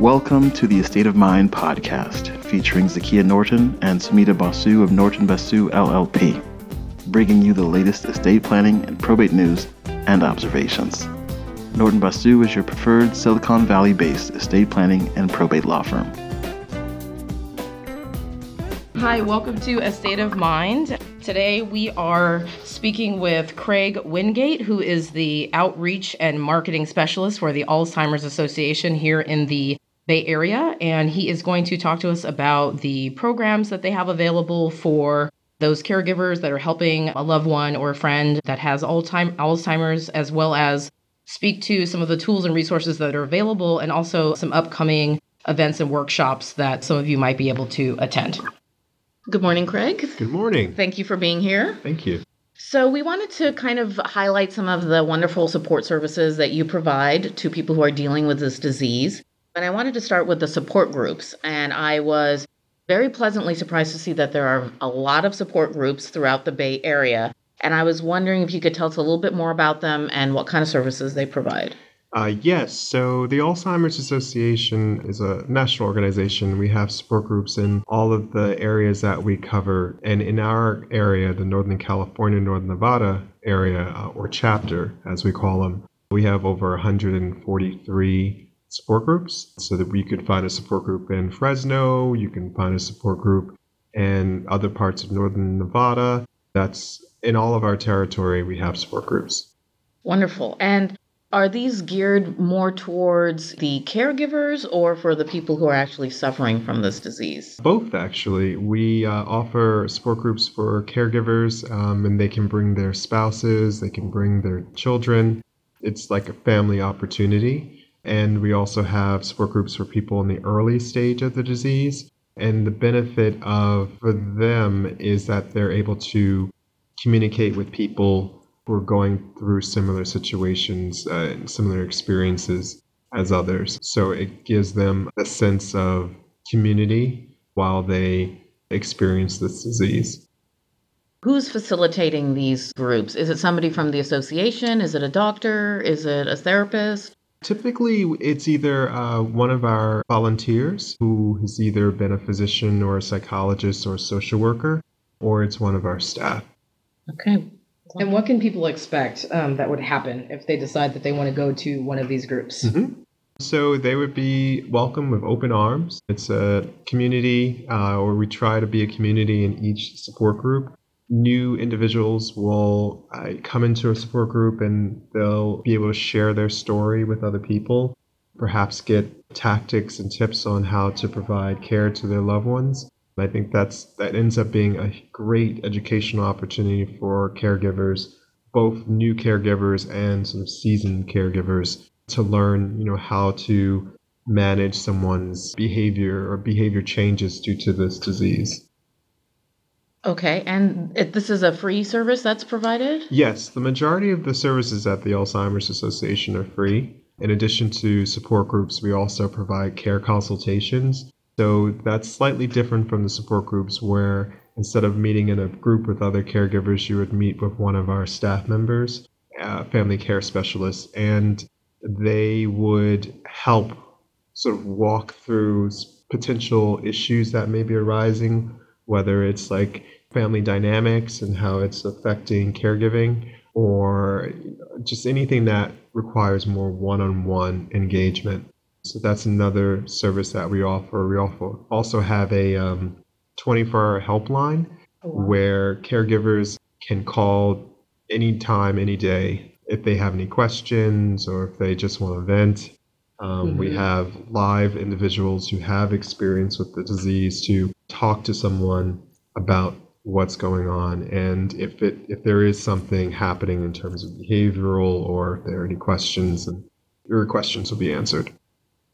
Welcome to the Estate of Mind podcast, featuring Zakia Norton and Sumita Basu of Norton Basu LLP, bringing you the latest estate planning and probate news and observations. Norton Basu is your preferred Silicon Valley based estate planning and probate law firm. Hi, welcome to A State of Mind. Today we are speaking with Craig Wingate, who is the outreach and marketing specialist for the Alzheimer's Association here in the Bay Area, and he is going to talk to us about the programs that they have available for those caregivers that are helping a loved one or a friend that has Alzheimer's, as well as speak to some of the tools and resources that are available and also some upcoming events and workshops that some of you might be able to attend. Good morning, Craig. Good morning. Thank you for being here. Thank you. So, we wanted to kind of highlight some of the wonderful support services that you provide to people who are dealing with this disease. And I wanted to start with the support groups. And I was very pleasantly surprised to see that there are a lot of support groups throughout the Bay Area. And I was wondering if you could tell us a little bit more about them and what kind of services they provide. Uh, yes, so the Alzheimer's Association is a national organization. We have support groups in all of the areas that we cover. And in our area, the Northern California, Northern Nevada area, uh, or chapter, as we call them, we have over 143 support groups so that we could find a support group in Fresno, you can find a support group in other parts of northern Nevada. That's in all of our territory, we have support groups. Wonderful. And are these geared more towards the caregivers or for the people who are actually suffering from this disease? Both, actually. We uh, offer support groups for caregivers, um, and they can bring their spouses, they can bring their children. It's like a family opportunity. And we also have support groups for people in the early stage of the disease. And the benefit of for them is that they're able to communicate with people who are going through similar situations uh, and similar experiences as others. So it gives them a sense of community while they experience this disease. Who's facilitating these groups? Is it somebody from the association? Is it a doctor? Is it a therapist? Typically, it's either uh, one of our volunteers who has either been a physician or a psychologist or a social worker, or it's one of our staff. Okay. And what can people expect um, that would happen if they decide that they want to go to one of these groups? Mm-hmm. So they would be welcome with open arms. It's a community, uh, or we try to be a community in each support group new individuals will uh, come into a support group and they'll be able to share their story with other people, perhaps get tactics and tips on how to provide care to their loved ones. I think that's that ends up being a great educational opportunity for caregivers, both new caregivers and some seasoned caregivers, to learn, you know, how to manage someone's behavior or behavior changes due to this disease. Okay, and it, this is a free service that's provided? Yes, the majority of the services at the Alzheimer's Association are free. In addition to support groups, we also provide care consultations. So that's slightly different from the support groups where instead of meeting in a group with other caregivers, you would meet with one of our staff members, uh, family care specialists, and they would help sort of walk through potential issues that may be arising whether it's like family dynamics and how it's affecting caregiving or just anything that requires more one-on-one engagement. So that's another service that we offer. We also have a 24-hour um, helpline oh, wow. where caregivers can call anytime, any day if they have any questions or if they just want to vent. Um, mm-hmm. We have live individuals who have experience with the disease to talk to someone about what's going on and if it if there is something happening in terms of behavioral or if there are any questions and your questions will be answered.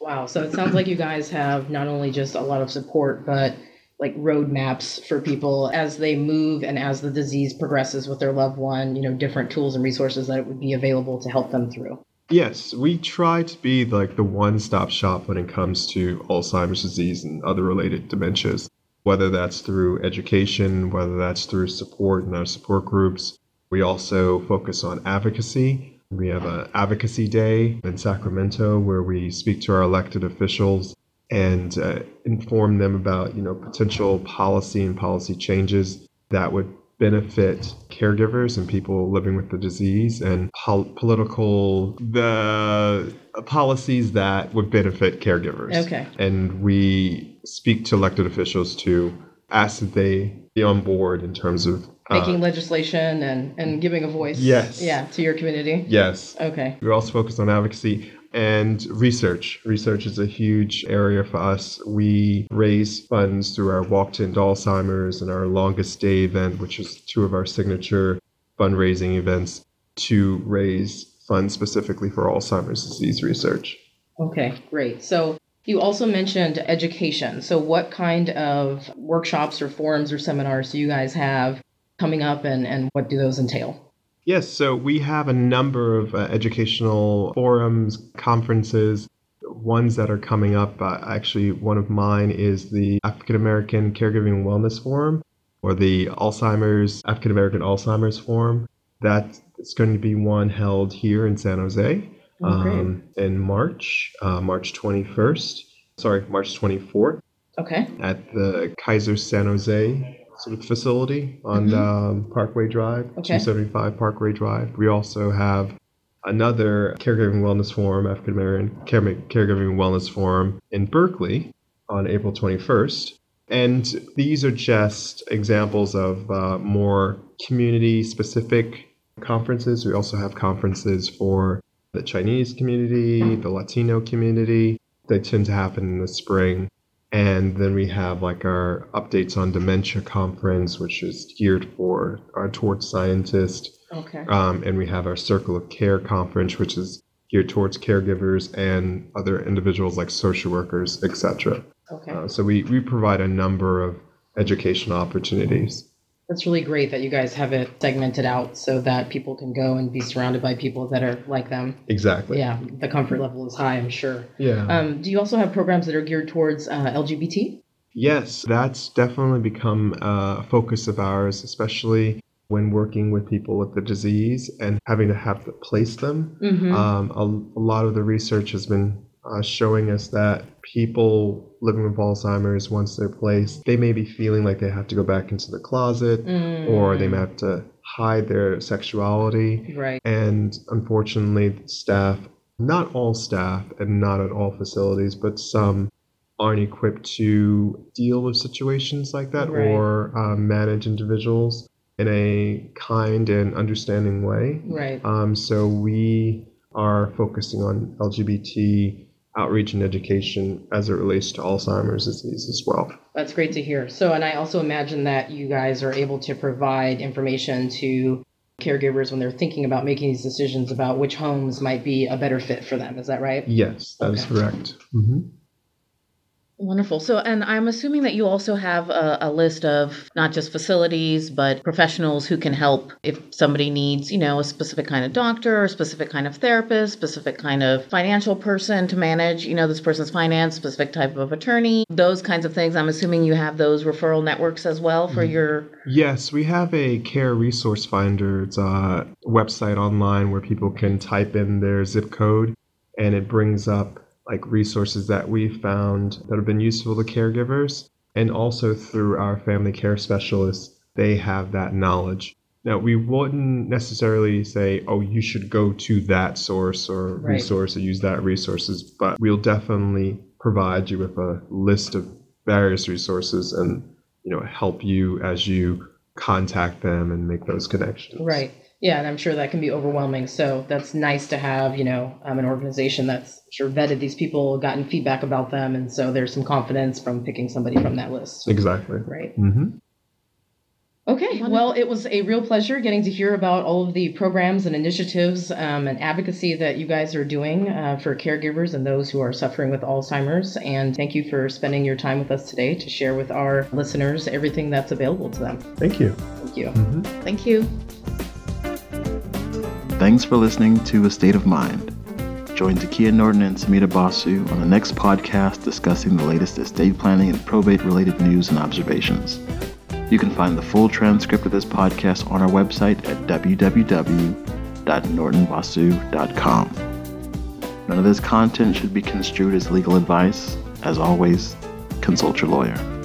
Wow, so it sounds like you guys have not only just a lot of support but like roadmaps for people as they move and as the disease progresses with their loved one, you know, different tools and resources that would be available to help them through. Yes, we try to be like the one-stop shop when it comes to Alzheimer's disease and other related dementias whether that's through education, whether that's through support in our support groups. We also focus on advocacy, We have an advocacy day in Sacramento where we speak to our elected officials and uh, inform them about you know potential policy and policy changes that would benefit caregivers and people living with the disease and pol- political the policies that would benefit caregivers. Okay. And we speak to elected officials to ask that they be on board in terms of uh, Making legislation and, and giving a voice. Yes. Yeah, to your community. yes. Okay. We're also focused on advocacy and research. Research is a huge area for us. We raise funds through our Walk to End Alzheimer's and our Longest Day event, which is two of our signature fundraising events to raise funds specifically for Alzheimer's disease research. Okay, great. So you also mentioned education. So what kind of workshops or forums or seminars do you guys have coming up and, and what do those entail? Yes, so we have a number of uh, educational forums, conferences, ones that are coming up. Uh, actually, one of mine is the African American Caregiving Wellness Forum or the Alzheimer's African American Alzheimer's Forum. That is going to be one held here in San Jose Oh, um, in March, uh, March 21st. Sorry, March 24th Okay. at the Kaiser San Jose sort of facility on Mhm. um, Parkway Drive, Okay. 275 Parkway Drive. We also have another caregiving wellness forum, African American care- caregiving wellness forum in Berkeley on April 21st. And these are just examples of uh, more community specific conferences. We also have conferences for the Chinese community, the Latino community. They tend to happen in the spring. And then we have like our updates on dementia conference, which is geared for our towards scientists. Okay. Um, and we have our Circle of Care conference, which is geared towards caregivers and other individuals like social workers, etc. Okay. Uh, so we, we provide a number of educational opportunities. That's really great that you guys have it segmented out so that people can go and be surrounded by people that are like them. Exactly. Yeah, the comfort level is high, I'm sure. Yeah. Um, do you also have programs that are geared towards uh, LGBT? Yes, that's definitely become a focus of ours, especially when working with people with the disease and having to have to place them. Mm-hmm. Um, a, a lot of the research has been uh, showing us that people living with Alzheimer's, once they're placed, they may be feeling like they have to go back into the closet Mm. or they may have to hide their sexuality. Right. And unfortunately, staff, not all staff and not at all facilities, but some aren't equipped to deal with situations like that Right. or uh, manage individuals in a kind and understanding way. Right. Um, so we are focusing on LGBT outreach and education as it relates to Alzheimer's disease as well. That's great to hear. So, and I also imagine that you guys are able to provide information to caregivers when they're thinking about making these decisions about which homes might be a better fit for them. Is that right? Yes, that is Okay. correct. hmm Wonderful. So, and I'm assuming that you also have a, a list of not just facilities, but professionals who can help if somebody needs, you know, a specific kind of doctor, a specific kind of therapist, specific kind of financial person to manage, you know, this person's finance, specific type of attorney, those kinds of things. I'm assuming you have those referral networks as well for mm-hmm. your. Yes, we have a care resource finder. It's a uh, website online where people can type in their zip code and it brings up like resources that we've found that have been useful to caregivers. And also through our family care specialists, they have that knowledge. Now, we wouldn't necessarily say, oh, you should go to that source or Right. resource or use that resources, but we'll definitely provide you with a list of various resources and you know help you as you contact them and make those connections. Right. Yeah, and I'm sure that can be overwhelming. So that's nice to have, you know, um, an organization that's sure vetted these people, gotten feedback about them, and so there's some confidence from picking somebody from that list. Exactly. Right. hmm Okay. Well, it was a real pleasure getting to hear about all of the programs and initiatives um, and advocacy that you guys are doing uh, for caregivers and those who are suffering with Alzheimer's. And thank you for spending your time with us today to share with our listeners everything that's available to them. Thank you. Thank you. hmm Thank you. Thanks for listening to A State of Mind. Join Zakia Norton and Sumita Basu on the next podcast discussing the latest estate planning and probate related news and observations. You can find the full transcript of this podcast on our website at www.nortonbasu.com. None of this content should be construed as legal advice. As always, consult your lawyer.